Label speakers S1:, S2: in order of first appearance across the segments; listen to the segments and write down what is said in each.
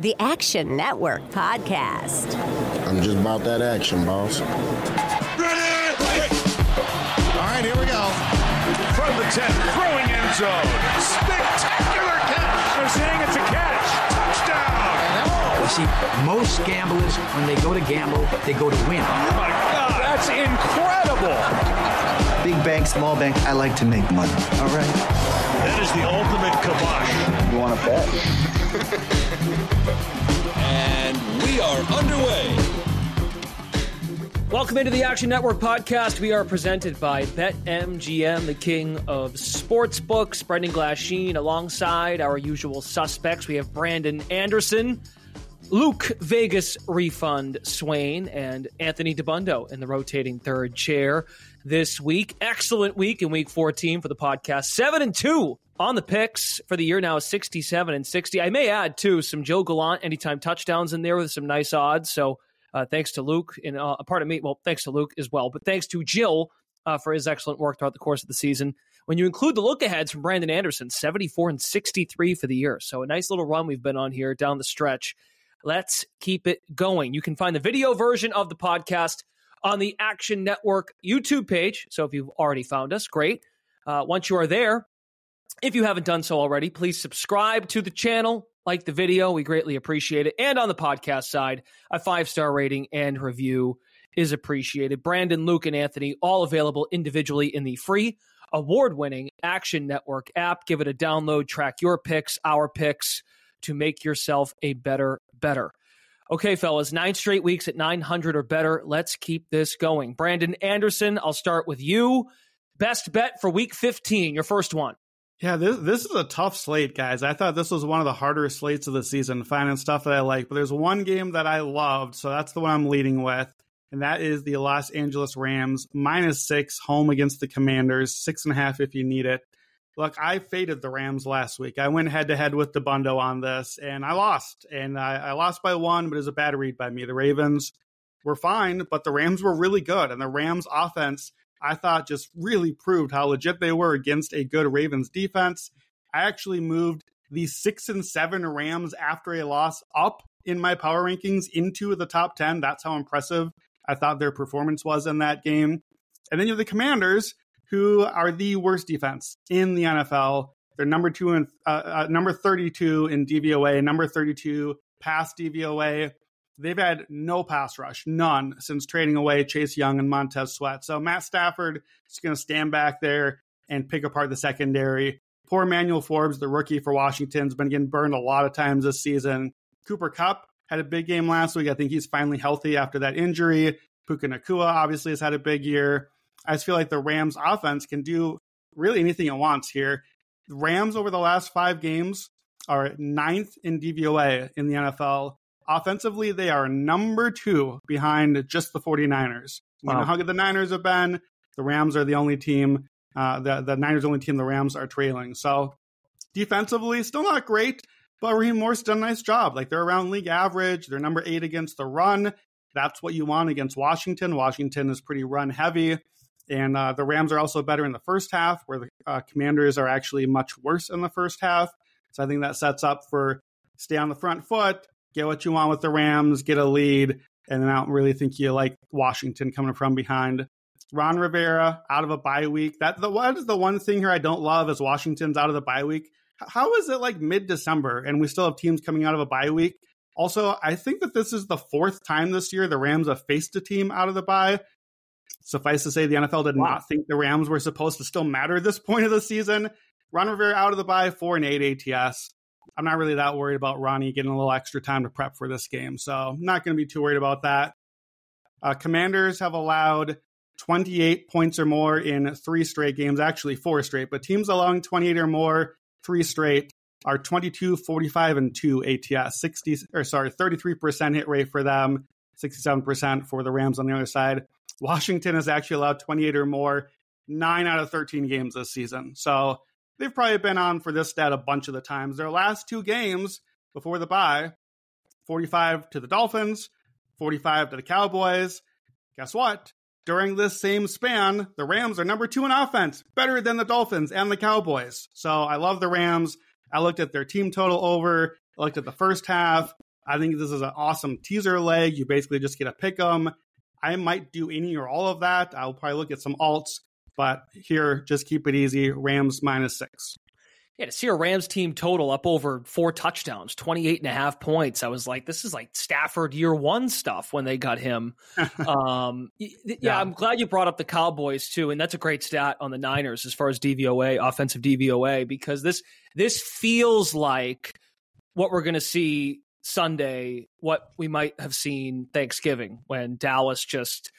S1: The Action Network Podcast.
S2: I'm just about that action, boss. Ready?
S3: All right, here we go. From the 10, throwing end zone. Spectacular catch. They're saying it's a catch. Touchdown.
S4: You see, most gamblers, when they go to gamble, they go to win.
S3: Oh, my God. That's incredible.
S5: Big bank, small bank, I like to make money. All right.
S3: That is the ultimate kibosh.
S5: You want to bet?
S6: And we are underway.
S7: Welcome into the Action Network podcast. We are presented by BetMGM, the king of sports books. Brendan Glasheen, alongside our usual suspects. We have Brandon Anderson, Luke Vegas Refund Swain, and Anthony Dabbundo in the rotating third chair this week. Excellent week in week 14 for the podcast. 7 and 2 on the picks for the year now 67 and 60. I may add too some Joe Gallant anytime touchdowns in there with some nice odds. So uh, thanks to Luke and uh, a part of me. Well, thanks to Luke as well, but thanks to Jill uh, for his excellent work throughout the course of the season. When you include the look aheads from Brandon Anderson, 74 and 63 for the year. So a nice little run we've been on here down the stretch. Let's keep it going. You can find the video version of the podcast on the Action Network YouTube page. So if you've already found us, great. Uh, once you are there, if you haven't done so already, please subscribe to the channel, like the video. We greatly appreciate it. And on the podcast side, a five star rating and review is appreciated. Brandon, Luke, and Anthony, all available individually in the free award winning Action Network app. Give it a download, track your picks, our picks to make yourself a better, better. Okay, fellas, nine straight weeks at 900 or better. Let's keep this going. Brandon Anderson, I'll start with you. Best bet for week 15, your first one.
S8: Yeah, this this is a tough slate, guys. I thought this was one of the harder slates of the season, finding stuff that I like. But there's one game that I loved, so that's the one I'm leading with, and that is the Los Angeles Rams minus six home against the Commanders, six and a half if you need it. Look, I faded the Rams last week. I went head to head with the Bundo on this, and I lost. And I, I lost by one, but it was a bad read by me. The Ravens were fine, but the Rams were really good, and the Rams offense I thought just really proved how legit they were against a good Ravens defense. I actually moved the six and seven Rams after a loss up in my power rankings into the top 10. That's how impressive I thought their performance was in that game. And then you have the Commanders, who are the worst defense in the NFL. They're number two and uh, uh, number 32 in DVOA, number 32 pass DVOA. They've had no pass rush, none, since trading away Chase Young and Montez Sweat. So Matt Stafford is going to stand back there and pick apart the secondary. Poor Emmanuel Forbes, the rookie for Washington, has been getting burned a lot of times this season. Cooper Kupp had a big game last week. I think he's finally healthy after that injury. Puka Nacua obviously has had a big year. I just feel like the Rams offense can do really anything it wants here. The Rams over the last five games are ninth in DVOA in the NFL. Offensively, they are number two behind just the 49ers. Wow. You know how good the Niners have been. The Rams are the only team, uh, the, the Niners only team the Rams are trailing. So defensively, still not great, but Raheem Morris done a nice job. Like they're around league average. They're number eight against the run. That's what you want against Washington. Washington is pretty run heavy. And uh, the Rams are also better in the first half, where the uh, Commanders are actually much worse in the first half. So I think that sets up for stay on the front foot, get what you want with the Rams, get a lead, and then I don't really think you like Washington coming from behind. Ron Rivera out of a bye week. That the what is the one thing here I don't love is Washington's out of the bye week. How is it like mid December and we still have teams coming out of a bye week? Also, I think that this is the fourth time this year the Rams have faced a team out of the bye. Suffice to say, the NFL did wow. not think the Rams were supposed to still matter at this point of the season. Ron Rivera out of the bye, four and eight ATS. I'm not really that worried about Ronnie getting a little extra time to prep for this game. So I'm not going to be too worried about that. Uh, commanders have allowed 28 points or more in three straight games, actually four straight, but teams allowing 28 or more, three straight. are 22, 45, and 2 ATS. 60 or sorry, 33% hit rate for them, 67% for the Rams on the other side. Washington has actually allowed 28 or more, nine out of 13 games this season. So they've probably been on for this stat a bunch of the times. Their last two games before the bye 45 to the Dolphins, 45 to the Cowboys. Guess what? During this same span, the Rams are number two in offense, better than the Dolphins and the Cowboys. So I love the Rams. I looked at their team total over, I looked at the first half. I think this is an awesome teaser leg. You basically just get a pick 'em. I might do any or all of that. I'll probably look at some alts, but here, just keep it easy. Rams minus six.
S7: Yeah, to see a Rams team total up over four touchdowns, 28 and a half points. I was like, this is like Stafford year one stuff when they got him. um, yeah, yeah, I'm glad you brought up the Cowboys too. And that's a great stat on the Niners as far as DVOA, offensive DVOA, because this, this feels like what we're going to see Sunday, what we might have seen Thanksgiving when Dallas just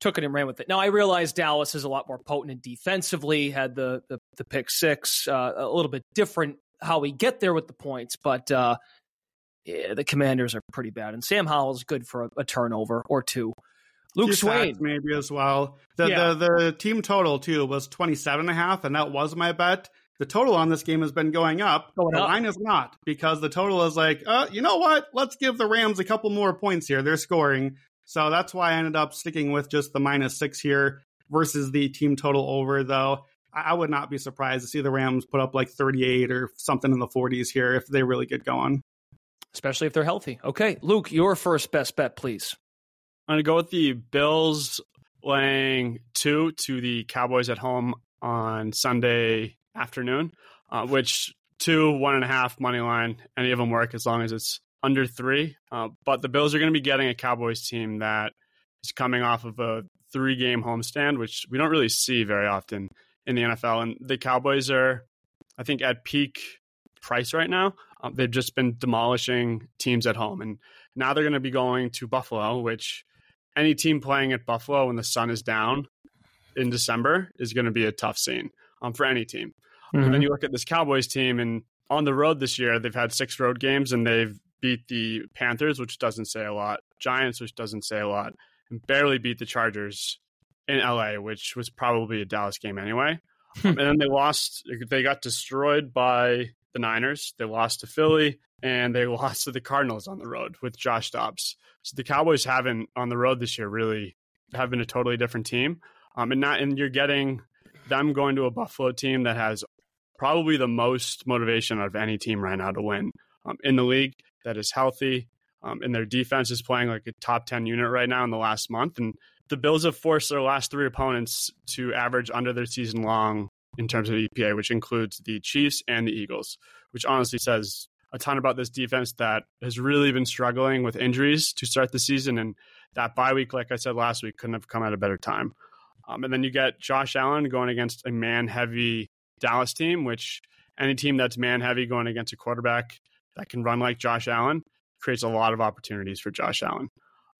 S7: took it and ran with it. Now I realize Dallas is a lot more potent defensively, had the the, the pick six, uh, a little bit different how we get there with the points, but uh, yeah, the Commanders are pretty bad, and Sam Howell's good for a, a turnover or two. Luke Swain
S8: maybe as well. The, yeah. the the team total too was 27 and a half and that was my bet. The total on this game has been going up. Going the up. line is not because the total is like, uh, you know what? Let's give the Rams a couple more points here. They're scoring. So that's why I ended up sticking with just the minus six here versus the team total over, though. I would not be surprised to see the Rams put up like 38 or something in the 40s here if they really get going.
S7: Especially if they're healthy. Okay, Luke, your first best bet, please.
S9: I'm going to go with the Bills laying two to the Cowboys at home on Sunday afternoon, uh, which two, one and a half money line, any of them work as long as it's under three. Uh, but the Bills are going to be getting a Cowboys team that is coming off of a three game homestand, which we don't really see very often in the NFL. And the Cowboys are, I think, at peak price right now. Um, they've just been demolishing teams at home. And now they're going to be going to Buffalo, which any team playing at Buffalo when the sun is down in December is going to be a tough scene um, for any team. Mm-hmm. And then you look at this Cowboys team, and on the road this year, they've had six road games and they've beat the Panthers, which doesn't say a lot, Giants, which doesn't say a lot, and barely beat the Chargers in LA, which was probably a Dallas game anyway. Hmm. and then they lost, they got destroyed by the Niners. They lost to Philly and they lost to the Cardinals on the road with Josh Dobbs. So the Cowboys haven't on the road this year really have been a totally different team. Um, and not, and you're getting them going to a Buffalo team that has probably the most motivation of any team right now to win um, in the league that is healthy. Um, and their defense is playing like a top 10 unit right now in the last month. And the Bills have forced their last three opponents to average under their season long in terms of EPA, which includes the Chiefs and the Eagles, which honestly says a ton about this defense that has really been struggling with injuries to start the season. And that bye week, like I said last week, couldn't have come at a better time. Um, and then you get Josh Allen going against a man heavy Dallas team, which any team that's man heavy going against a quarterback that can run like Josh Allen creates a lot of opportunities for Josh Allen.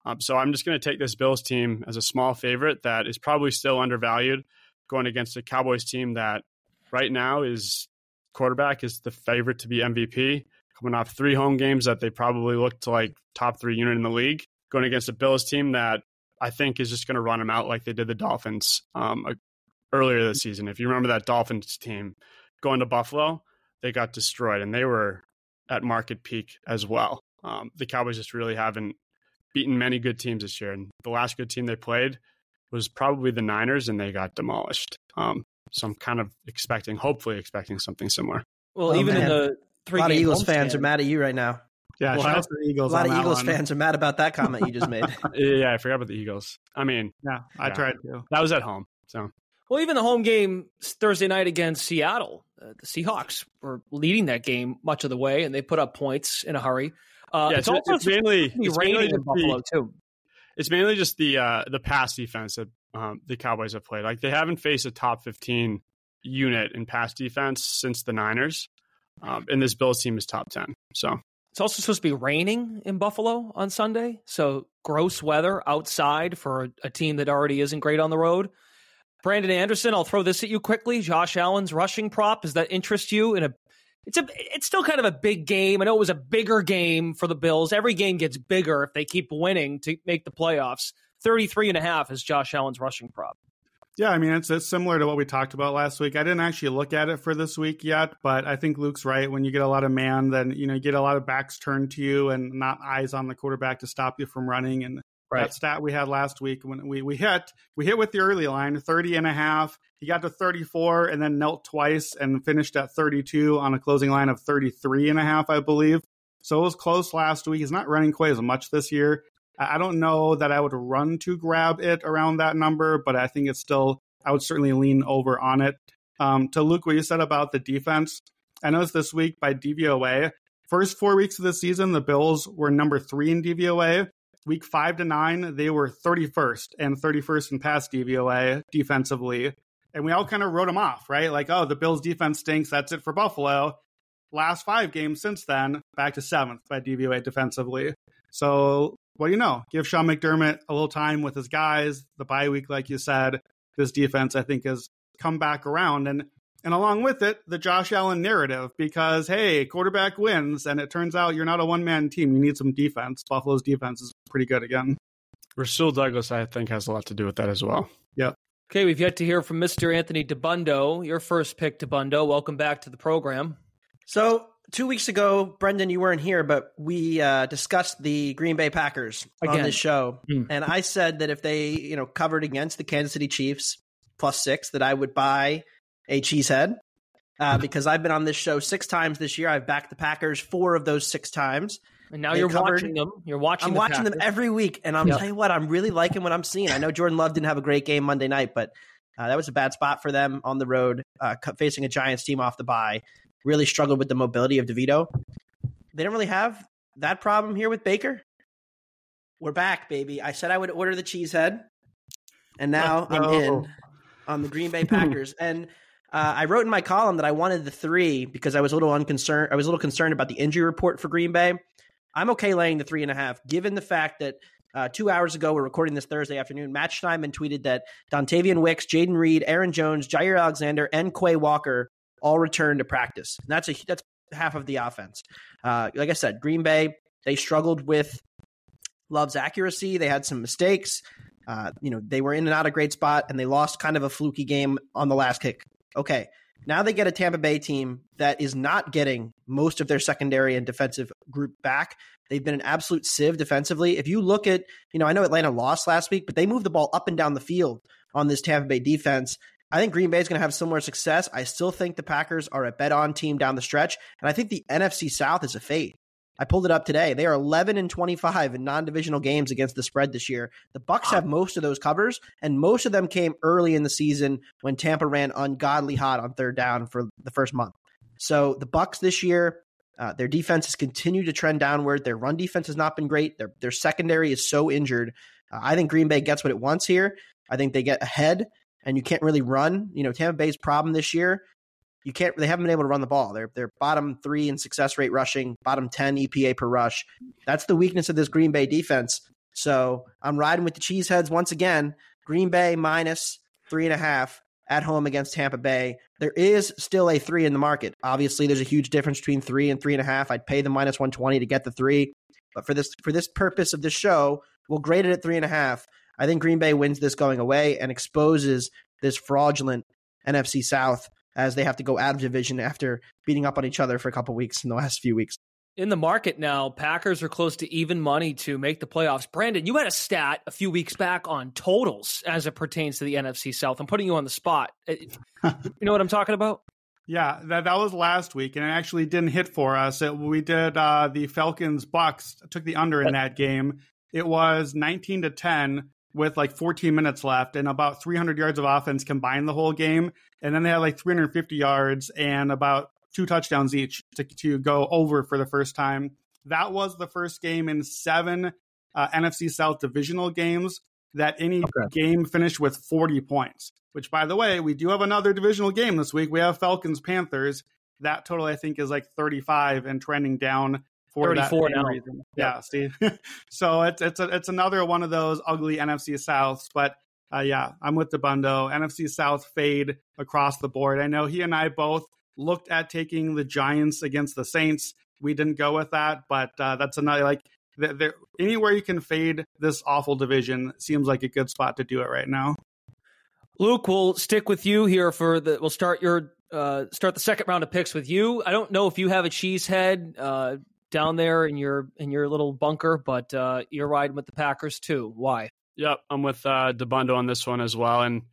S9: Um, so I'm just going to take this Bills team as a small favorite that is probably still undervalued going against a Cowboys team that right now is quarterback is the favorite to be MVP coming off three home games that they probably looked like top three unit in the league going against a Bills team that I think is just going to run them out like they did the Dolphins um, earlier this season. If you remember that Dolphins team going to Buffalo, they got destroyed and they were at market peak as well. Um, the Cowboys just really haven't beaten many good teams this year, and the last good team they played was probably the Niners, and they got demolished. Um, so I'm kind of expecting, hopefully, expecting something similar.
S7: Well, oh, even man. in the three,
S10: a lot of Eagles fans stand. are mad at you right now.
S8: Yeah, well,
S10: Eagles. A lot of Eagles one. fans are mad about that comment you just made.
S9: yeah, I forgot about the Eagles. I mean,
S8: yeah, I yeah, tried to.
S9: That was at home, so
S7: well, even the home game Thursday night against Seattle, uh, the Seahawks were leading that game much of the way, and they put up points in a hurry.
S9: Uh, yeah, it's, it's, it's mainly it's mainly in Buffalo the, too. It's mainly just the uh, the pass defense that um, the Cowboys have played. Like they haven't faced a top fifteen unit in pass defense since the Niners, um, and this Bills team is top ten. So
S7: it's also supposed to be raining in Buffalo on Sunday, so gross weather outside for a, a team that already isn't great on the road. Brandon Anderson, I'll throw this at you quickly. Josh Allen's rushing prop, does that interest you in a it's a it's still kind of a big game. I know it was a bigger game for the Bills. Every game gets bigger if they keep winning to make the playoffs. 33 and a half is Josh Allen's rushing prop.
S8: Yeah, I mean it's it's similar to what we talked about last week. I didn't actually look at it for this week yet, but I think Luke's right. When you get a lot of man, then you know you get a lot of backs turned to you and not eyes on the quarterback to stop you from running. And right. that stat we had last week when we we hit we hit with the early line 30 and a half. He got to 34 and then knelt twice and finished at 32 on a closing line of 33 and a half, I believe. So it was close last week. He's not running quite as much this year. I don't know that I would run to grab it around that number, but I think it's still, I would certainly lean over on it. Um, to Luke, what you said about the defense, I noticed this week by DVOA, first four weeks of the season, the Bills were number three in DVOA. Week five to nine, they were 31st and 31st in pass DVOA defensively. And we all kind of wrote them off, right? Like, oh, the Bills defense stinks. That's it for Buffalo. Last five games since then, back to seventh by DVOA defensively. So what do you know? Give Sean McDermott a little time with his guys. The bye week, like you said, this defense I think has come back around, and and along with it, the Josh Allen narrative because hey, quarterback wins, and it turns out you're not a one man team. You need some defense. Buffalo's defense is pretty good again.
S9: Rasul Douglas, I think, has a lot to do with that as well.
S8: Yep.
S7: Okay, we've yet to hear from Mr. Anthony Dabbundo, Your first pick, Dabbundo. Welcome back to the program.
S10: So two weeks ago, Brendan, you weren't here, but we uh, discussed the Green Bay Packers Again. on this show, mm. and I said that if they, you know, covered against the Kansas City Chiefs plus six, that I would buy a cheesehead uh, because I've been on this show six times this year. I've backed the Packers four of those six times.
S7: And now they you're covered. watching them. You're watching.
S10: I'm
S7: the
S10: watching
S7: Packers.
S10: them every week, and I'm yep. telling you what, I'm really liking what I'm seeing. I know Jordan Love didn't have a great game Monday night, but uh, that was a bad spot for them on the road, uh, facing a Giants team off the bye really struggled with the mobility of DeVito. They don't really have that problem here with Baker. We're back, baby. I said I would order the cheesehead, and now I'm in on the Green Bay Packers. and uh, I wrote in my column that I wanted the three because I was a little unconcerned. I was a little concerned about the injury report for Green Bay. I'm okay laying the three and a half, given the fact that uh, two hours ago, we're recording this Thursday afternoon. Matt Schneidman tweeted that Dontayvion Wicks, Jayden Reed, Aaron Jones, Jaire Alexander, and Quay Walker all returned to practice. And that's a that's half of the offense. Uh, like I said, Green Bay they struggled with Love's accuracy. They had some mistakes. Uh, you know, they were in and out of great spot, and they lost kind of a fluky game on the last kick. Okay, now they get a Tampa Bay team that is not getting most of their secondary and defensive group back. They've been an absolute sieve defensively. If you look at, you know, I know Atlanta lost last week, but they moved the ball up and down the field on this Tampa Bay defense. I think Green Bay is going to have similar success. I still think the Packers are a bet on team down the stretch. And I think the NFC South is a fade. I pulled it up today. They are 11 and 25 in non-divisional games against the spread this year. The Bucks have most of those covers, and most of them came early in the season when Tampa ran ungodly hot on third down for the first month. So the Bucks this year, uh, their defense has continued to trend downward. Their run defense has not been great. Their their secondary is so injured. Uh, I think Green Bay gets what it wants here. I think they get ahead and you can't really run. You know, Tampa Bay's problem this year, you can't. They haven't been able to run the ball. They're they're bottom three in success rate rushing, bottom ten EPA per rush. That's the weakness of this Green Bay defense. So I'm riding with the Cheeseheads once again. Green Bay minus three and a half at home against Tampa Bay. There is still a three in the market. Obviously, there's a huge difference between three and three and a half. I'd pay the minus 120 to get the three. But for this for this purpose of this show, we'll grade it at three and a half. I think Green Bay wins this going away and exposes this fraudulent NFC South as they have to go out of division after beating up on each other for a couple weeks in the last few weeks.
S7: In the market now, Packers are close to even money to make the playoffs. Brandon, you had a stat a few weeks back on totals as it pertains to the NFC South. I'm putting you on the spot. you know what I'm talking about?
S8: Yeah, that that was last week, and it actually didn't hit for us. It, we did uh, the Falcons Bucks took the under in that game. It was 19 to 10 with like 14 minutes left and about 300 yards of offense combined the whole game. And then they had like 350 yards and about two touchdowns each to, to go over for the first time. That was the first game in seven uh, NFC South divisional games that any okay. game finished with 40 points. Which, by the way, we do have another divisional game this week. We have Falcons Panthers. That total, I think, is like 35 and trending down for 34 now. Reason. Yeah, see. so it's it's a, it's another one of those ugly NFC Souths, but uh, yeah, I'm with the Bundo. NFC South fade across the board. I know he and I both looked at taking the Giants against the Saints. We didn't go with that, but uh, that's another like anywhere you can fade this awful division seems like a good spot to do it right now.
S7: Luke, we'll stick with you here for the. We'll start your uh, start the second round of picks with you. I don't know if you have a cheesehead uh, down there in your in your little bunker, but uh, you're riding with the Packers too. Why?
S9: Yep, I'm with uh, Dabbundo on this one as well, and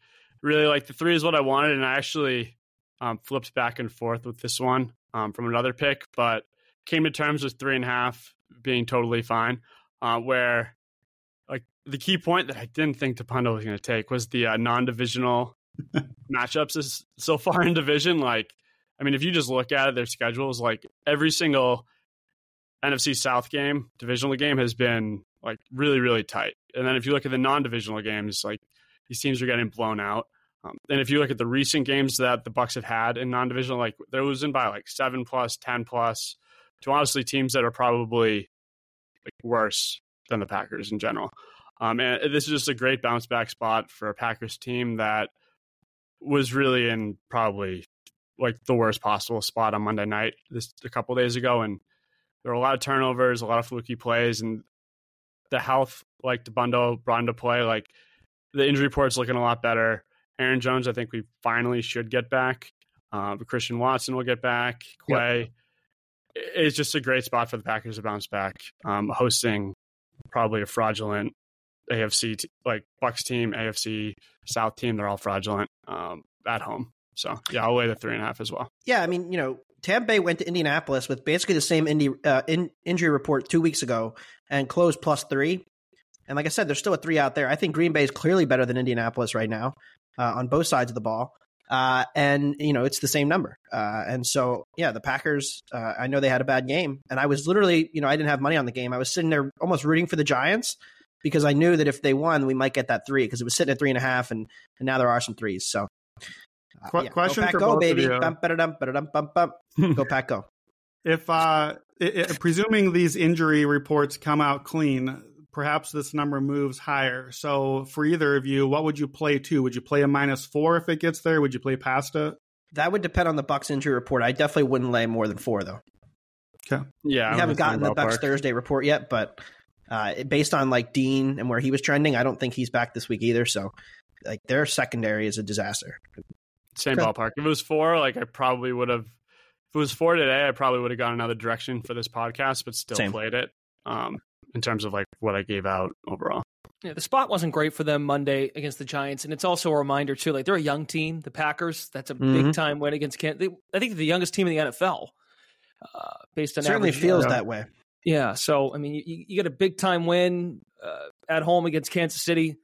S9: really like the three is what I wanted, and I actually um, flipped back and forth with this one um, from another pick, but came to terms with three and a half being totally fine. Uh, where like the key point that I didn't think Dabbundo was going to take was the uh, non-divisional matchups is so far in division. Like, I mean, if you just look at it, their schedules, like every single NFC South game, divisional game has been like really, really tight. And then if you look at the non-divisional games, like these teams are getting blown out. Um, and if you look at the recent games that the Bucks have had in non-divisional, like they're losing by like seven plus, ten plus to honestly teams that are probably like worse than the Packers in general. Um, and this is just a great bounce back spot for a Packers team that was really in probably like the worst possible spot on Monday night this a couple days ago, and there were a lot of turnovers, a lot of fluky plays, and the health like Dabbundo brought into play. Like the injury report's looking a lot better. Aaron Jones, I think we finally should get back. Uh, Christian Watson will get back. Quay. Yep. It's just a great spot for the Packers to bounce back. Um, hosting probably a fraudulent AFC t- like Bucks team, AFC South team. They're all fraudulent um, at home. So yeah, I'll weigh the three and a half as well.
S10: Yeah, I mean, you know, Tampa Bay went to Indianapolis with basically the same indy, uh, in, injury report two weeks ago and closed plus three. And like I said, there's still a three out there. I think Green Bay is clearly better than Indianapolis right now uh, on both sides of the ball. Uh, and you know it's the same number. Uh, and so yeah, the Packers. Uh, I know they had a bad game, and I was literally, you know, I didn't have money on the game. I was sitting there almost rooting for the Giants because I knew that if they won, we might get that three because it was sitting at three and a half, and and now there are some threes. So.
S8: Uh, Qu- yeah. question
S10: go Pack,
S8: for
S10: go,
S8: both
S10: baby.
S8: of you.
S10: Ba-da-dum, ba-da-dum. Go Pack, go.
S8: If uh, it, it, presuming these injury reports come out clean, perhaps this number moves higher. So for either of you, what would you play to? Would you play a minus four if it gets there? Would you play past it?
S10: That would depend on the Bucks injury report. I definitely wouldn't lay more than four though.
S8: Okay.
S9: Yeah,
S10: we haven't gotten the Bucks Thursday report yet, but uh, based on like Dean and where he was trending, I don't think he's back this week either. So like their secondary is a disaster.
S9: Same okay. ballpark. If it was four, like I probably would have. If it was four today, I probably would have gone another direction for this podcast, but still Same. played it. Um, in terms of like what I gave out overall.
S7: Yeah, the spot wasn't great for them Monday against the Giants, and it's also a reminder too. Like they're a young team, the Packers. That's a mm-hmm. big time win against Kansas. I think they're the youngest team in the NFL, uh, based on it
S10: certainly feels that way.
S7: Yeah, so I mean, you, you get a big time win uh, at home against Kansas City,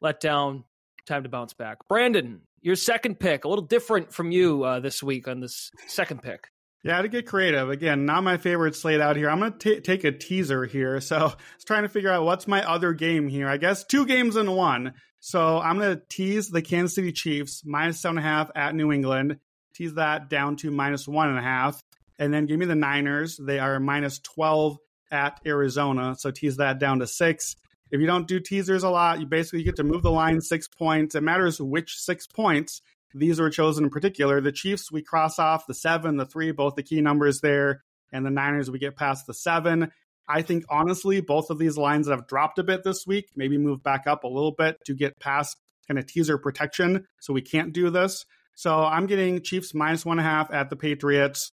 S7: let down, time to bounce back. Brandon, your second pick, a little different from you uh, this week on this second pick.
S8: Yeah, to get creative. Again, not my favorite slate out here. I'm going to take a teaser here. So I was trying to figure out what's my other game here. I guess two games in one. So I'm going to tease the Kansas City Chiefs minus seven and a half at New England, tease that down to minus one and a half, and then give me the Niners. They are minus 12 at Arizona. So tease that down to six. If you don't do teasers a lot, you basically get to move the line six points. It matters which six points these were chosen in particular. The Chiefs, we cross off the seven, the three, both the key numbers there. And the Niners, we get past the seven. I think honestly, both of these lines have dropped a bit this week, maybe move back up a little bit to get past kind of teaser protection. So we can't do this. So I'm getting Chiefs minus one and a half at the Patriots.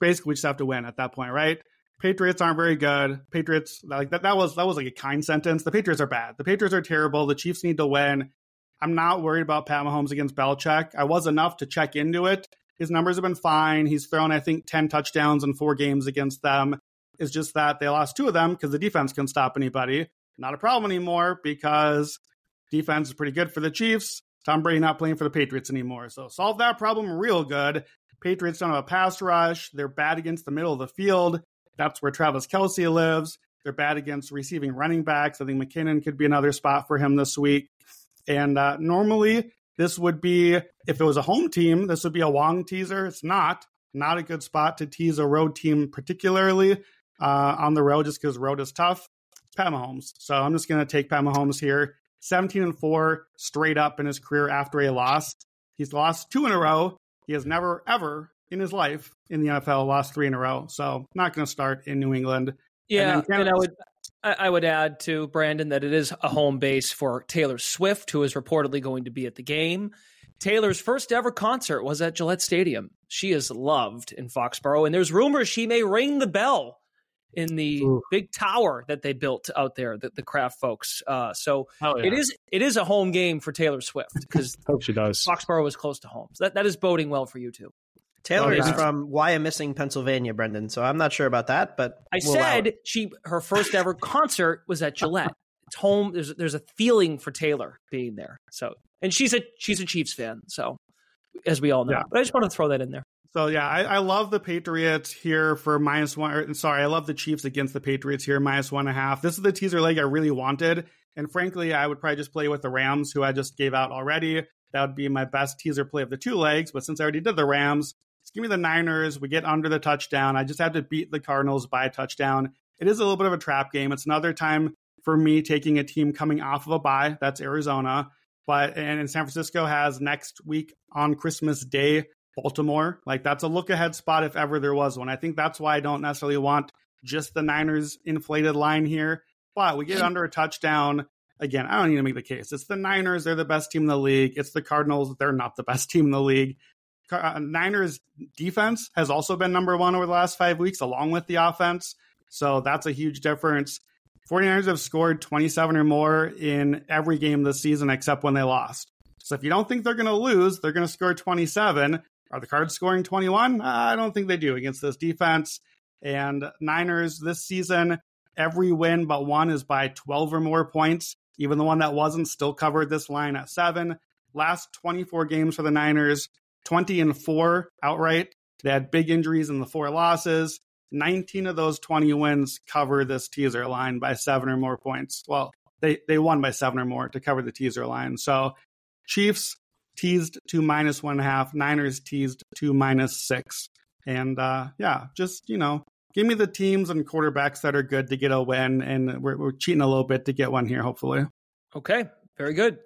S8: Basically, we just have to win at that point, right? Patriots aren't very good. Patriots like that. That was that was like a kind sentence. The Patriots are bad. The Patriots are terrible. The Chiefs need to win. I'm not worried about Pat Mahomes against Belichick. I was enough to check into it. His numbers have been fine. He's thrown, I think, 10 touchdowns in four games against them. It's just that they lost two of them because the defense can stop anybody. Not a problem anymore because defense is pretty good for the Chiefs. Tom Brady not playing for the Patriots anymore. So solve that problem real good. Patriots don't have a pass rush. They're bad against the middle of the field. That's where Travis Kelce lives. They're bad against receiving running backs. I think McKinnon could be another spot for him this week. And uh, normally, this would be, if it was a home team, this would be a Wong teaser. It's not. Not a good spot to tease a road team, particularly uh, on the road, just because road is tough. Pat Mahomes. So I'm just going to take Pat Mahomes here. 17 and 4 straight up in his career after a loss. He's lost two in a row. He has never, ever in his life in the NFL, lost three in a row. So not going to start in New England.
S7: Yeah, and, and I would I would add to Brandon that it is a home base for Taylor Swift, who is reportedly going to be at the game. Taylor's first ever concert was at Gillette Stadium. She is loved in Foxborough, and there's rumors she may ring the bell in the Ooh. big tower that they built out there, the, the Kraft folks. Uh, so yeah. it is it is a home game for Taylor Swift because
S9: hope she does.
S7: Foxborough is close to home, so that, that is boding well for you too.
S10: Taylor oh, is from Wyomissing, Pennsylvania, Brendan. So I'm not sure about that, but
S7: I we'll said she her first ever concert was at Gillette. It's home. There's there's a feeling for Taylor being there. So and she's a she's a Chiefs fan. So as we all know, yeah. but I just want to throw that in there.
S8: So yeah, I, I love the Patriots here for minus one. Or, sorry, I love the Chiefs against the Patriots here minus one and a half. This is the teaser leg I really wanted, and frankly, I would probably just play with the Rams, who I just gave out already. That would be my best teaser play of the two legs. But since I already did the Rams, just give me the Niners. We get under the touchdown. I just have to beat the Cardinals by a touchdown. It is a little bit of a trap game. It's another time for me taking a team coming off of a bye. That's Arizona. But and San Francisco has next week on Christmas Day Baltimore. Like that's a look ahead spot if ever there was one. I think that's why I don't necessarily want just the Niners inflated line here. But we get under a touchdown. Again, I don't need to make the case. It's the Niners. They're the best team in the league. It's the Cardinals. They're not the best team in the league. Uh, Niners defense has also been number one over the last five weeks, along with the offense. So that's a huge difference. 49ers have scored 27 or more in every game this season except when they lost. So if you don't think they're going to lose, they're going to score 27. Are the Cards scoring 21? I don't think they do against this defense. And Niners this season, every win but one is by 12 or more points. Even the one that wasn't still covered this line at seven. Last 24 games for the Niners, 20 and 4 outright. They had big injuries in the four losses. 19 of those 20 wins cover this teaser line by seven or more points. Well, they, they won by seven or more to cover the teaser line. So Chiefs teased to minus one half, Niners teased to minus six. And uh, yeah, just, you know, give me the teams and quarterbacks that are good to get a win. And we're, we're cheating a little bit to get one here, hopefully.
S7: Okay, very good.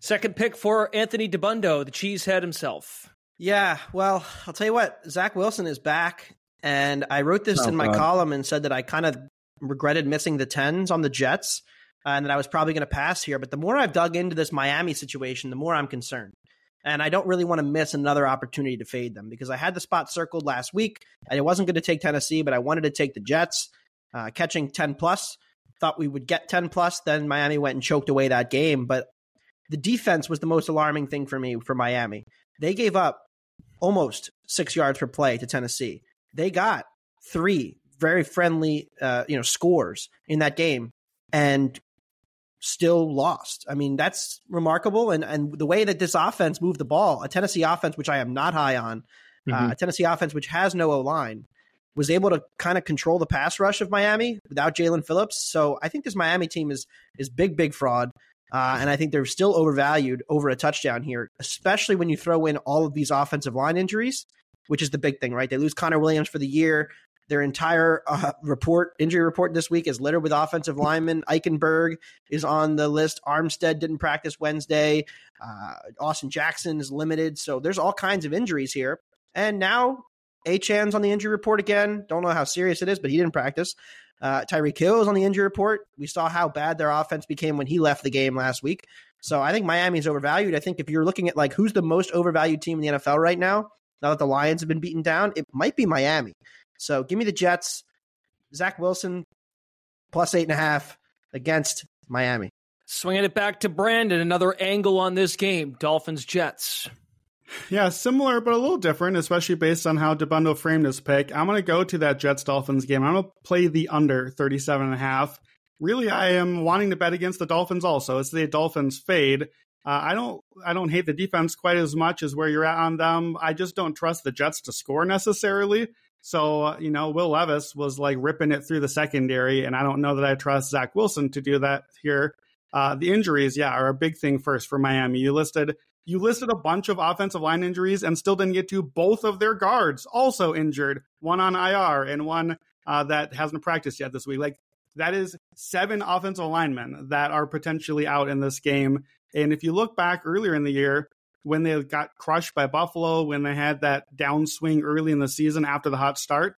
S7: Second pick for Anthony Dabbundo, the cheesehead himself.
S10: Yeah, well, I'll tell you what, Zach Wilson is back. And I wrote this oh, in my God. column and said that I kind of regretted missing the tens on the Jets uh, and that I was probably going to pass here. But the more I've dug into this Miami situation, the more I'm concerned. And I don't really want to miss another opportunity to fade them because I had the spot circled last week. I wasn't going to take Tennessee, but I wanted to take the Jets, uh, catching 10 plus. Thought we would get 10 plus. Then Miami went and choked away that game. But the defense was the most alarming thing for me for Miami. They gave up almost six yards per play to Tennessee. They got three very friendly, uh, you know, scores in that game, and still lost. I mean, that's remarkable. And and the way that this offense moved the ball, a Tennessee offense which I am not high on, uh, mm-hmm. uh, a Tennessee offense which has no O line, was able to kind of control the pass rush of Miami without Jaelan Phillips. So I think this Miami team is is big, big fraud. Uh, and I think they're still overvalued over a touchdown here, especially when you throw in all of these offensive line injuries, which is the big thing, right? They lose Connor Williams for the year. Their entire uh, report, injury report this week is littered with offensive linemen. Eichenberg is on the list. Armstead didn't practice Wednesday. Uh, Austin Jackson is limited. So there's all kinds of injuries here. And now Achane's on the injury report again. Don't know how serious it is, but he didn't practice. Uh, Tyreek Hill is on the injury report. We saw how bad their offense became when he left the game last week. So I think Miami's overvalued. I think if you're looking at like who's the most overvalued team in the NFL right now, now that the Lions have been beaten down, it might be Miami. So give me the Jets. Zach Wilson plus eight and a half against Miami.
S7: Swinging it back to Brandon, another angle on this game Dolphins Jets.
S8: Yeah, similar but a little different, especially based on how Dabbundo framed his pick. I'm going to go to that Jets Dolphins game. I'm going to play the under 37 and a half. Really, I am wanting to bet against the Dolphins also. It's the Dolphins fade. Uh, I don't I don't hate the defense quite as much as where you're at on them. I just don't trust the Jets to score necessarily. So, uh, you know, Will Levis was like ripping it through the secondary, and I don't know that I trust Zach Wilson to do that here. Uh, the injuries, yeah, are a big thing first for Miami. You listed you listed a bunch of offensive line injuries and still didn't get to both of their guards also injured, one on IR and one uh, that hasn't practiced yet this week. Like that is seven offensive linemen that are potentially out in this game. And if you look back earlier in the year, when they got crushed by Buffalo, when they had that downswing early in the season after the hot start,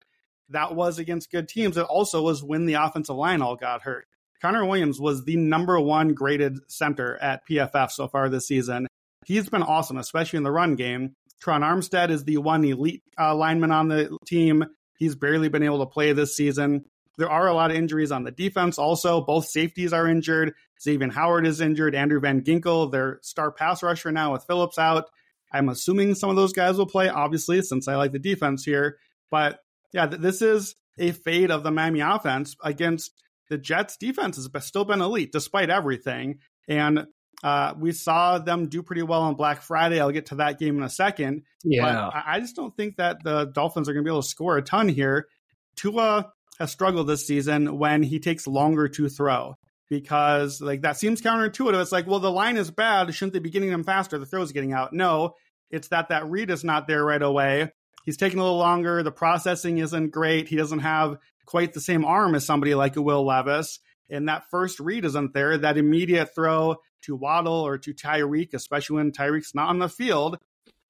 S8: that was against good teams. It also was when the offensive line all got hurt. Connor Williams was the number one graded center at PFF so far this season. He's been awesome, especially in the run game. Terron Armstead is the one elite uh, lineman on the team. He's barely been able to play this season. There are a lot of injuries on the defense also. Both safeties are injured. Xavier Howard is injured. Andrew Van Ginkel, their star pass rusher now with Phillips out. I'm assuming some of those guys will play, obviously, since I like the defense here. But yeah, th- this is a fade of the Miami offense against the Jets defense has still been elite despite everything. And uh, we saw them do pretty well on Black Friday. I'll get to that game in a second.
S7: Yeah.
S8: But I just don't think that the Dolphins are going to be able to score a ton here. Tua has struggled this season when he takes longer to throw because like that seems counterintuitive. It's like, well, the line is bad. Shouldn't they be getting them faster? The throw's getting out. No, it's that that read is not there right away. He's taking a little longer. The processing isn't great. He doesn't have quite the same arm as somebody like a Will Levis. And that first read isn't there. That immediate throw to Waddle or to Tyreek, especially when Tyreek's not on the field,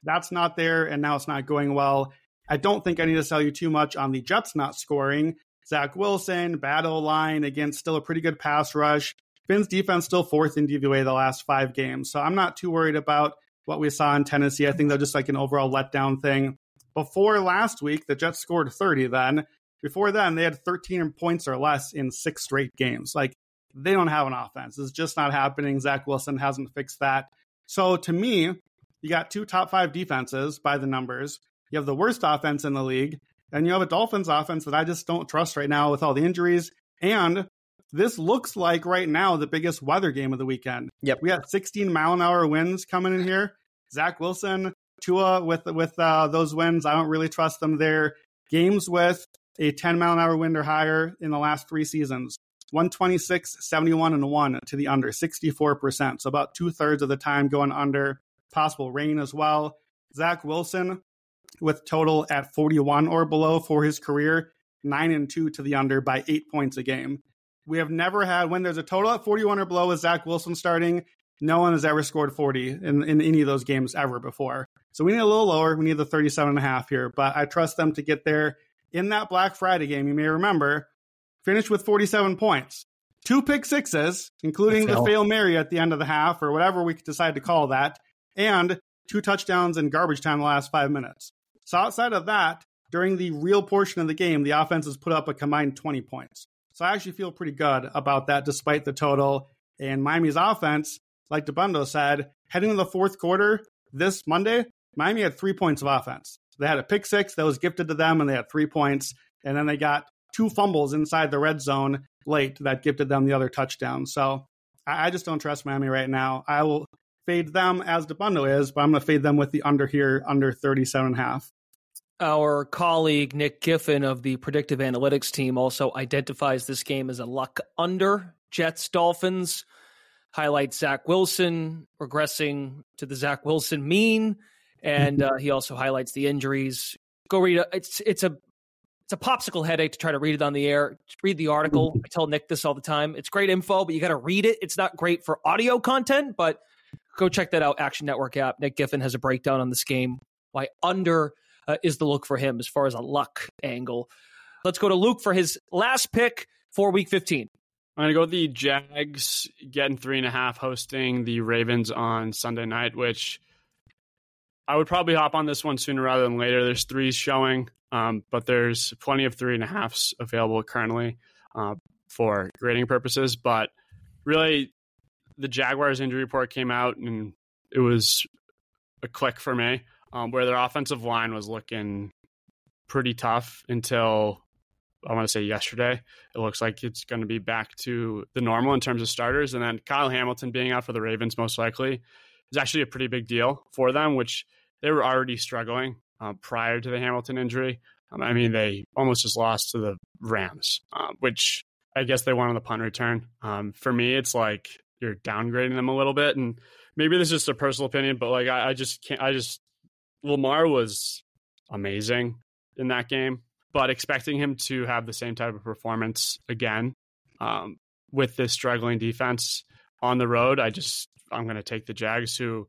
S8: that's not there. And now it's not going well. I don't think I need to sell you too much on the Jets not scoring. Zach Wilson, battle line against still a pretty good pass rush. Finn's defense still fourth in DVOA the last five games. So I'm not too worried about what we saw in Tennessee. I think they're just like an overall letdown thing. Before last week, the Jets scored 30 then. Before then, they had 13 points or less in six straight games. Like, they don't have an offense. It's just not happening. Zach Wilson hasn't fixed that. So, to me, you got two top five defenses by the numbers. You have the worst offense in the league, and you have a Dolphins offense that I just don't trust right now with all the injuries. And this looks like right now the biggest weather game of the weekend.
S10: Yep.
S8: We have 16 mile an hour winds coming in here. Zach Wilson, Tua with with uh, those winds, I don't really trust them there. Games with a 10 mile an hour wind or higher in the last three seasons. 126, 71, and 1 to the under, 64%. So about two thirds of the time going under. Possible rain as well. Zach Wilson with total at 41 or below for his career, 9 and 2 to the under by eight points a game. We have never had, when there's a total at 41 or below with Zach Wilson starting, no one has ever scored 40 in, in any of those games ever before. So we need a little lower. We need the 37 and a half here, but I trust them to get there in that Black Friday game, you may remember, finished with 47 points. Two pick sixes, including the fail Mary at the end of the half, or whatever we decide to call that, and two touchdowns in garbage time the last five minutes. So outside of that, during the real portion of the game, the offense has put up a combined 20 points. So I actually feel pretty good about that despite the total. And Miami's offense, like Dabbundo said, heading to the fourth quarter this Monday, Miami had three points of offense. They had a pick six that was gifted to them, and they had three points. And then they got two fumbles inside the red zone late that gifted them the other touchdown. So I, just don't trust Miami right now. I will fade them as Dabbundo is, but I'm going to fade them with the under here, under 37 and a half.
S7: Our colleague Nick Giffen of the predictive analytics team also identifies this game as a luck under Jets Dolphins. Highlights Zach Wilson regressing to the Zach Wilson mean and uh, he also highlights the injuries. Go read it. It's it's a it's a popsicle headache to try to read it on the air. Read the article. I tell Nick this all the time. It's great info, but you got to read it. It's not great for audio content, but go check that out. Action Network app. Nick Giffen has a breakdown on this game. Why under uh, is the look for him as far as a luck angle. Let's go to Luke for his last pick for Week 15.
S9: I'm going to go with the Jags getting three and a half, hosting the Ravens on Sunday night, which I would probably hop on this one sooner rather than later. There's threes showing, um, but there's plenty of three and a halfs available currently uh, for grading purposes. But really, the Jaguars injury report came out and it was a click for me, um, where their offensive line was looking pretty tough until I want to say yesterday. It looks like it's going to be back to the normal in terms of starters, and then Kyle Hamilton being out for the Ravens most likely is actually a pretty big deal for them, which they were already struggling uh, prior to the Hamilton injury. Um, I mean, they almost just lost to the Rams, uh, which I guess they won on the punt return. Um, for me, it's like you're downgrading them a little bit, and maybe this is just a personal opinion, but like I, I just can't. I just Lamar was amazing in that game, but expecting him to have the same type of performance again um, with this struggling defense on the road, I just I'm going to take the Jags, who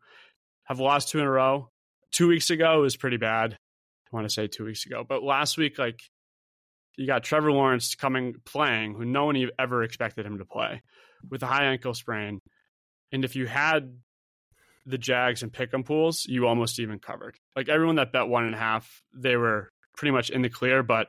S9: have lost two in a row. Two weeks ago was pretty bad. I want to say two weeks ago, but last week, like you got Trevor Lawrence coming playing, who no one ever expected him to play, with a high ankle sprain. And if you had the Jags and pick'em pools, you almost even covered. Like everyone that bet one and a half, they were pretty much in the clear, but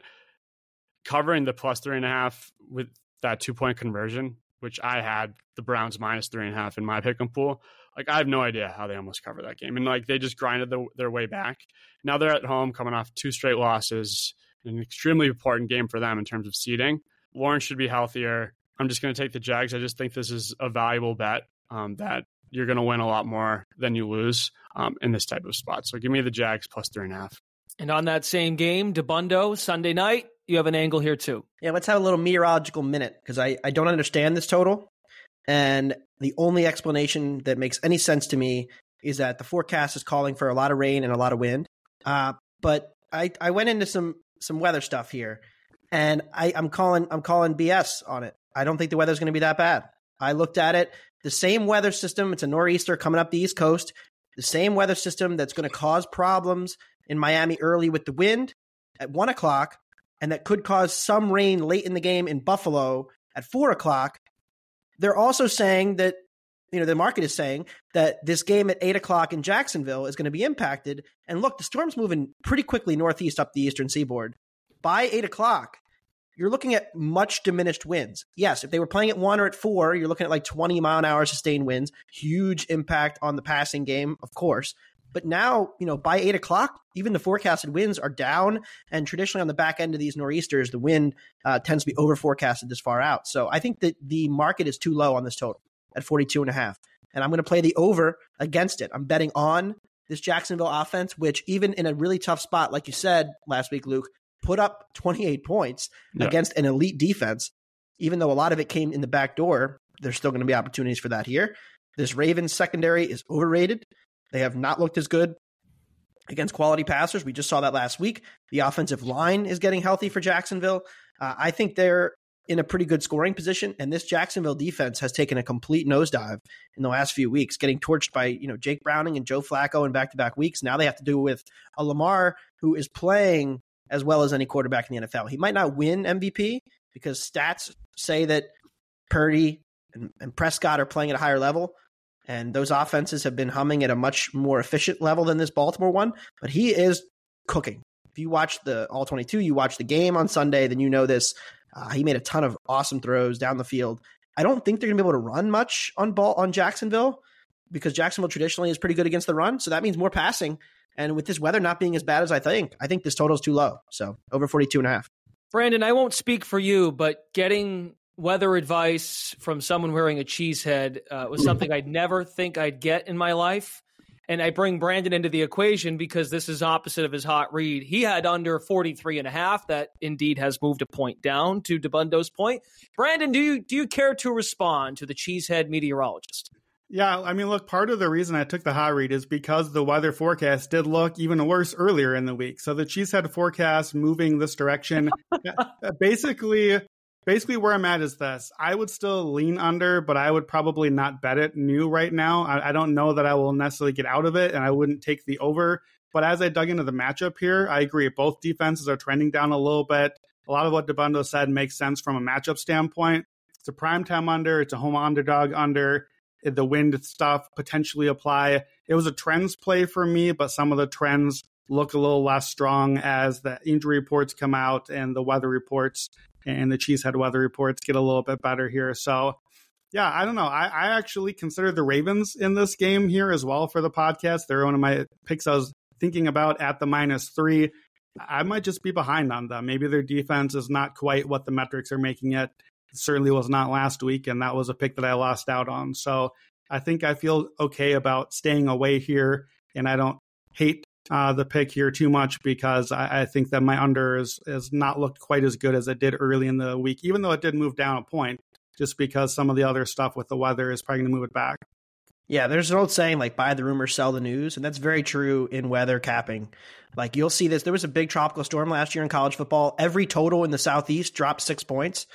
S9: covering the plus three and a half with that two point conversion, which I had the Browns minus three and a half in my pick'em pool. Like I have no idea how they almost covered that game, and like they just grinded the, their way back. Now they're at home, coming off two straight losses, an extremely important game for them in terms of seeding. Lawrence should be healthier. I'm just going to take the Jags. I just think this is a valuable bet um, that you're going to win a lot more than you lose um, in this type of spot. So give me the Jags plus three and a half.
S7: And on that same game, Dabbundo Sunday night, you have an angle here too.
S10: Yeah, let's have a little meteorological minute because I, I don't understand this total. And the only explanation that makes any sense to me is that the forecast is calling for a lot of rain and a lot of wind. Uh, but I, I went into some some weather stuff here, and I, I'm calling I'm calling BS on it. I don't think the weather's going to be that bad. I looked at it. The same weather system. It's a nor'easter coming up the East Coast. The same weather system that's going to cause problems in Miami early with the wind at one o'clock, and that could cause some rain late in the game in Buffalo at four o'clock. They're also saying that you know the market is saying that this game at eight o'clock in Jacksonville is going to be impacted. And look, the storm's moving pretty quickly northeast up the eastern seaboard. By eight o'clock, you're looking at much diminished winds. Yes, if they were playing at one or at four, you're looking at like 20 mile an hour sustained winds. Huge impact on the passing game, of course. But now, you know, by eight o'clock, even the forecasted winds are down. And traditionally, on the back end of these nor'easters, the wind uh, tends to be over forecasted this far out. So I think that the market is too low on this total at 42 and a half. And I'm going to play the over against it. I'm betting on this Jacksonville offense, which even in a really tough spot, like you said last week, Luke, put up 28 points yeah. against an elite defense. Even though a lot of it came in the back door, there's still going to be opportunities for that here. This Ravens secondary is overrated. They have not looked as good against quality passers. We just saw that last week. The offensive line is getting healthy for Jacksonville. Uh, I think they're in a pretty good scoring position, and this Jacksonville defense has taken a complete nosedive in the last few weeks, getting torched by you know Jake Browning and Joe Flacco in back-to-back weeks. Now they have to do with a Lamar who is playing as well as any quarterback in the NFL. He might not win MVP because stats say that Purdy and, and Prescott are playing at a higher level, and those offenses have been humming at a much more efficient level than this Baltimore one. But he is cooking. If you watch the All 22, you watch the game on Sunday, then you know this. Uh, he made a ton of awesome throws down the field. I don't think they're going to be able to run much on ball on Jacksonville because Jacksonville traditionally is pretty good against the run. So that means more passing. And with this weather not being as bad as I think, I think this total is too low. So over 42 and a half.
S7: Brandon, I won't speak for you, but getting weather advice from someone wearing a cheese head uh, was something I'd never think I'd get in my life. And I bring Brandon into the equation because this is opposite of his hot read. He had under 43 and a half. That indeed has moved a point down to Dabbundo's point. Brandon, do you do you care to respond to the cheesehead meteorologist?
S8: Yeah, I mean, look, part of the reason I took the hot read is because the weather forecast did look even worse earlier in the week. So the cheesehead forecast moving this direction basically basically where I'm at is this. I would still lean under, but I would probably not bet it new right now. I, I, don't know that I will necessarily get out of it, and I wouldn't take the over. But as I dug into the matchup here, I agree. Both defenses are trending down a little bit. A lot of what Dabbundo said makes sense from a matchup standpoint. It's a primetime under, it's a home underdog under. The wind stuff potentially apply. It was a trends play for me, but some of the trends look a little less strong as the injury reports come out and the weather reports and the Cheesehead weather reports get a little bit better here. So, yeah, I don't know. I, I actually consider the Ravens in this game here as well for the podcast. They're one of my picks I was thinking about at the minus three. I might just be behind on them. Maybe their defense is not quite what the metrics are making it. It certainly was not last week, and that was a pick that I lost out on. So I think I feel okay about staying away here, and I don't hate uh, the pick here too much because I, I, think that my under is, has not looked quite as good as it did early in the week, even though it did move down a point, just because some of the other stuff with the weather is probably going to move it back.
S10: Yeah, there's an old saying like buy the rumor, sell the news, and that's very true in weather capping. Like you'll see this. There was a big tropical storm last year in college football. Every total in the southeast dropped six points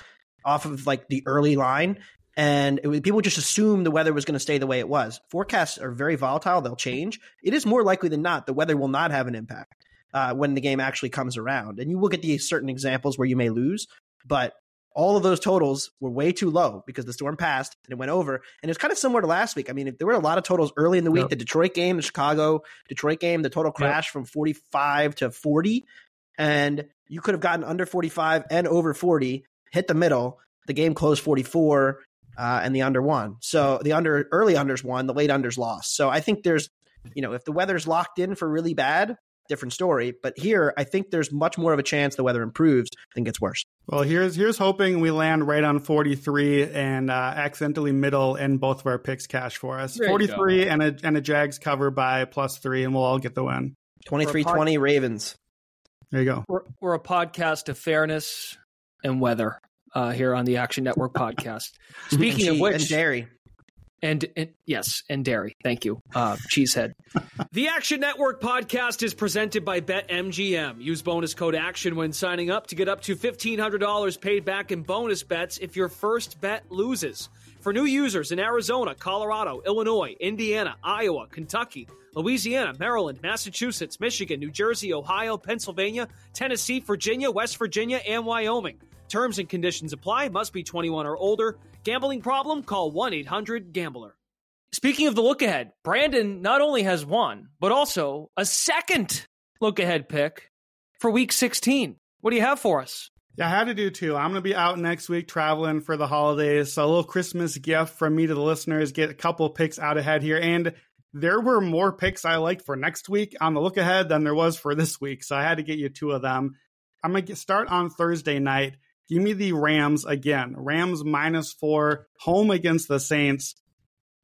S10: off of like the early line, and was, people just assume the weather was going to stay the way it was. Forecasts are very volatile; they'll change. It is more likely than not the weather will not have an impact uh, when the game actually comes around, and you will get these certain examples where you may lose, but all of those totals were way too low because the storm passed and it went over. And it's kind of similar to last week. I mean, there were a lot of totals early in the week. Yep. The Detroit game, the Chicago Detroit game, the total crashed yep. from 45 to 40. And you could have gotten under 45 and over 40, hit the middle. The game closed 44 uh, and the under won. So the under early unders won, the late unders lost. So I think there's, you know, if the weather's locked in for really bad, different story. But here, I think there's much more of a chance the weather improves than gets worse.
S8: Well, here's here's hoping we land right on 43 and uh, accidentally middle in both of our picks cash for us. 43 and a and a Jags cover by plus three, and we'll all get the win.
S10: 23-20 Ravens.
S8: There you go.
S7: We're, we're a podcast of fairness and weather uh, here on the Action Network podcast. Speaking of which,
S10: and dairy.
S7: And, and, yes, and dairy. Thank you, uh, Cheesehead. the Action Network podcast is presented by BetMGM. Use bonus code ACTION when signing up to get up to $1,500 paid back in bonus bets if your first bet loses. For new users in Arizona, Colorado, Illinois, Indiana, Iowa, Kentucky, Louisiana, Maryland, Massachusetts, Michigan, New Jersey, Ohio, Pennsylvania, Tennessee, Virginia, West Virginia, and Wyoming. Terms and conditions apply. Must be 21 or older. Gambling problem? Call 1 800 Gambler. Speaking of the look ahead, Brandon not only has one, but also a second look ahead pick for week 16. What do you have for us?
S8: Yeah, I had to do two. I'm going to be out next week traveling for the holidays. So a little Christmas gift from me to the listeners. Get a couple picks out ahead here. And there were more picks I liked for next week on the look ahead than there was for this week. So I had to get you two of them. I'm going to start on Thursday night. Give me the Rams again. Rams minus four, home against the Saints.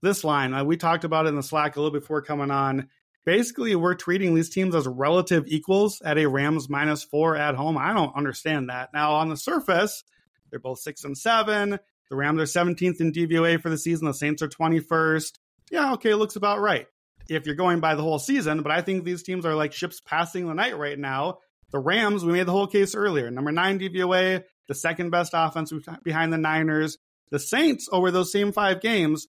S8: This line, uh, we talked about it in the Slack a little before coming on. Basically, we're treating these teams as relative equals at a Rams minus four at home. I don't understand that. Now, on the surface, they're both six and seven. The Rams are 17th in DVOA for the season. The Saints are 21st. Yeah, okay, looks about right if you're going by the whole season. But I think these teams are like ships passing the night right now. The Rams, we made the whole case earlier. Number nine DVOA, the second best offense behind the Niners. The Saints, over those same five games,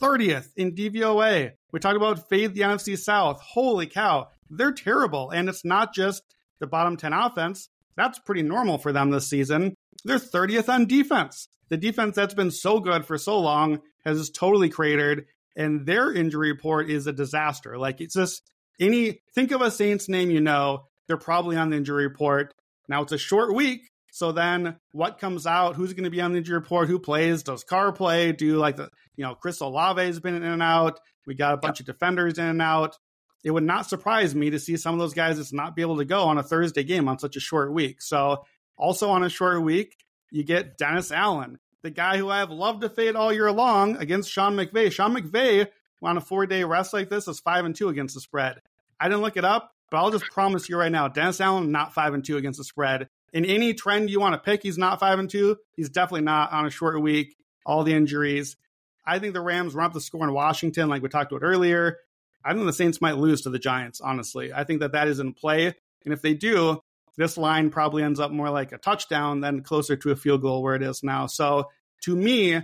S8: 30th in DVOA. We talked about fade the NFC South. Holy cow, they're terrible. And it's not just the bottom 10 offense. That's pretty normal for them this season. They're 30th on defense. The defense that's been so good for so long has totally cratered, and their injury report is a disaster. Like, it's just any, think of a Saints name you know, they're probably on the injury report. Now, it's a short week, so then what comes out? Who's going to be on the injury report? Who plays? Does Carr play? Do like the, you know, Chris Olave has been in and out. We got a bunch yep. of defenders in and out. It would not surprise me to see some of those guys just not be able to go on a Thursday game on such a short week. So also on a short week, you get Dennis Allen, the guy who I have loved to fade all year long against Sean McVay. Sean McVay on a four day rest like this is five and two against the spread. I didn't look it up, but I'll just promise you right now, Dennis Allen not five and two against the spread in any trend you want to pick, he's not five and two. He's definitely not on a short week. All the injuries. I think the Rams run up the score in Washington, like we talked about earlier. I think the Saints might lose to the Giants. Honestly, I think that that is in play, and if they do, this line probably ends up more like a touchdown than closer to a field goal where it is now. So to me,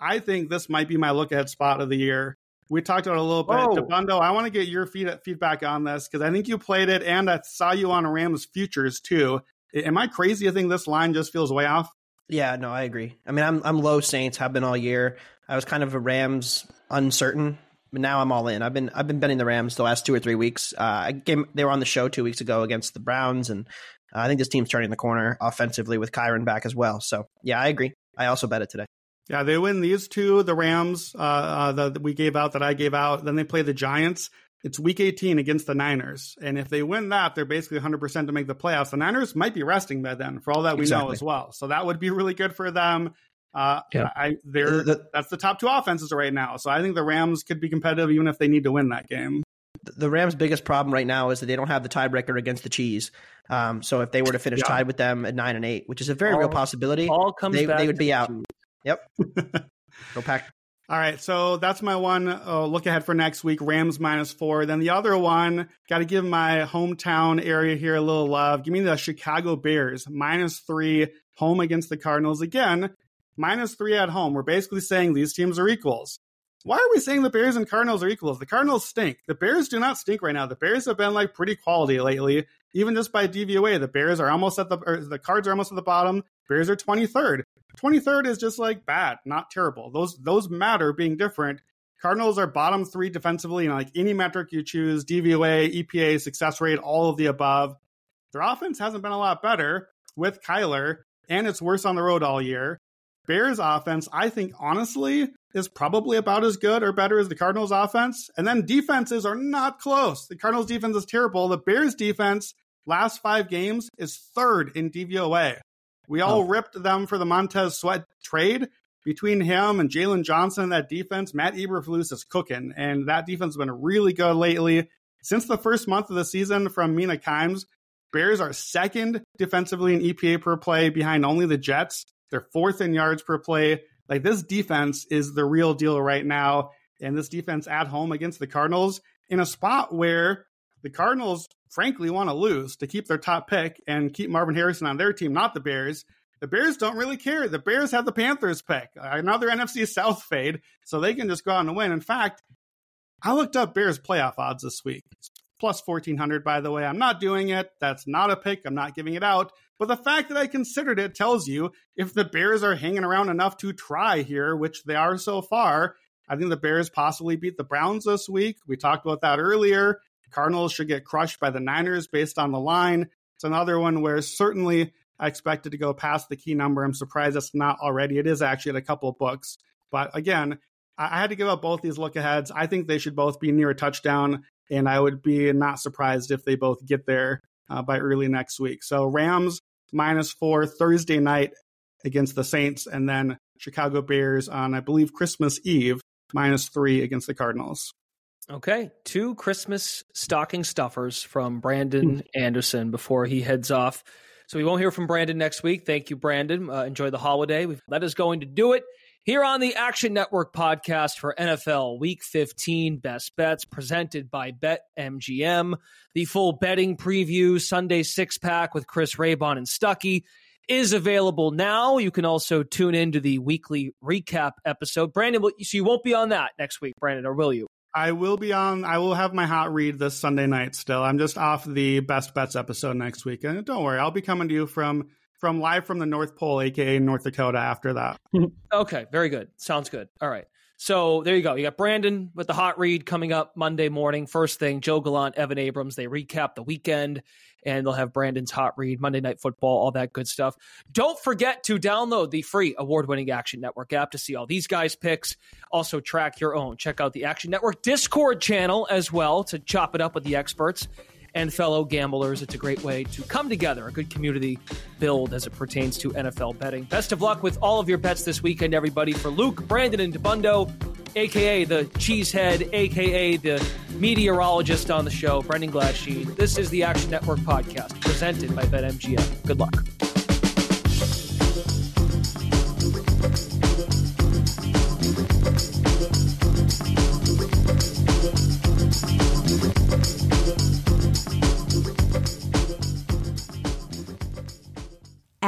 S8: I think this might be my look ahead spot of the year. We talked about a little bit. Whoa. Dabbundo, I want to get your feedback on this because I think you played it and I saw you on Rams futures too. Am I crazy to think this line just feels way off?
S10: Yeah, no, I agree. I mean, I'm I'm low Saints, have been all year. I was kind of a Rams uncertain, but now I'm all in. I've been I've been betting the Rams the last two or three weeks. Uh, I came they were on the show two weeks ago against the Browns, and uh, I think this team's turning the corner offensively with Kyren back as well. So yeah, I agree. I also bet it today.
S8: Yeah, they win these two, the Rams uh, uh, that we gave out, that I gave out. Then they play the Giants. It's week 18 against the Niners. And if they win that, they're basically 100% to make the playoffs. The Niners might be resting by then, for all that we exactly. know as well. So that would be really good for them. Uh, yeah. I, they're, the, that's the top two offenses right now. So I think the Rams could be competitive even if they need to win that game.
S10: The Rams' biggest problem right now is that they don't have the tiebreaker against the Cheese. Um, so if they were to finish yeah. tied with them at nine and eight, which is a very all, real possibility,
S7: all comes
S10: they,
S7: they
S10: would be out. Yep. Go pack.
S8: All right, so that's my one uh, look ahead for next week. Rams minus four. Then the other one, got to give my hometown area here a little love. Give me the Chicago Bears minus three, home against the Cardinals again. minus three at home. We're basically saying these teams are equals. Why are we saying the Bears and Cardinals are equals? The Cardinals stink. The Bears do not stink right now. The Bears have been like pretty quality lately. Even just by DVOA, the Bears are almost at the the Cards are almost at the bottom. Bears are 23rd. 23rd is just like bad, not terrible. Those those matter being different. Cardinals are bottom three defensively in like any metric you choose, DVOA, EPA, success rate, all of the above. Their offense hasn't been a lot better with Kyler, and it's worse on the road all year. Bears offense, I think honestly, is probably about as good or better as the Cardinals offense. And then defenses are not close. The Cardinals defense is terrible. The Bears defense, last five games, is third in DVOA. We all oh. ripped them for the Montez Sweat trade. Between him and Jaylon Johnson, that defense, Matt Eberflus is cooking. And that defense has been really good lately. Since the first month of the season from Mina Kimes, Bears are second defensively in EPA per play behind only the Jets. They're fourth in yards per play. Like this defense is the real deal right now. And this defense at home against the Cardinals in a spot where the Cardinals, frankly, want to lose to keep their top pick and keep Marvin Harrison on their team, not the Bears. The Bears don't really care. The Bears have the Panthers pick, uh, another NFC South fade, so they can just go out and win. In fact, I looked up Bears playoff odds this week. Plus 1400 by the way. I'm not doing it. That's not a pick. I'm not giving it out. But the fact that i considered it tells you if the bears are hanging around enough to try here which they are so far i think the bears possibly beat the browns this week. We talked about that earlier cardinals should get crushed by the niners based on the line it's another one where certainly i expected to go past the key number i'm surprised it's not already it is actually at a couple of books but again I had to give up both these look aheads. I think they should both be near a touchdown and I would be not surprised if they both get there uh, by early next week. So Rams minus four Thursday night against the Saints, and then Chicago Bears on I believe Christmas Eve minus three against the Cardinals.
S7: Okay, two Christmas stocking stuffers from Brandon hmm. Anderson before he heads off. So we won't hear from Brandon next week. Thank you, Brandon. Uh, enjoy the holiday. We've, that is going to do it here on the Action Network podcast for NFL Week 15 Best Bets, presented by BetMGM. The full betting preview Sunday six pack with Chris Raybon and Stuckey is available now. You can also tune into the weekly recap episode. Brandon, so you won't be on that next week, Brandon, or will you?
S8: I will be on. I will have my hot read this Sunday night. Still, I'm just off the best bets episode next week, and don't worry, I'll be coming to you from from live from the North Pole, aka North Dakota. After that.
S7: okay, very good. Sounds good. All right. So there you go. You got Brandon with the hot read coming up Monday morning. First thing, Joe Gallant, Evan Abrams. They recap the weekend and they'll have Brandon's hot read, Monday Night Football, all that good stuff. Don't forget to download the free award winning Action Network app to see all these guys' picks. Also, track your own. Check out the Action Network Discord channel as well to chop it up with the experts and fellow gamblers. It's a great way to come together, a good community build as it pertains to NFL betting. Best of luck with all of your bets this weekend, everybody. For Luke, Brandon, and Dabbundo, aka the cheesehead, aka the meteorologist on the show, Brendan Glasheen. This is the Action Network podcast presented by BetMGM. Good luck.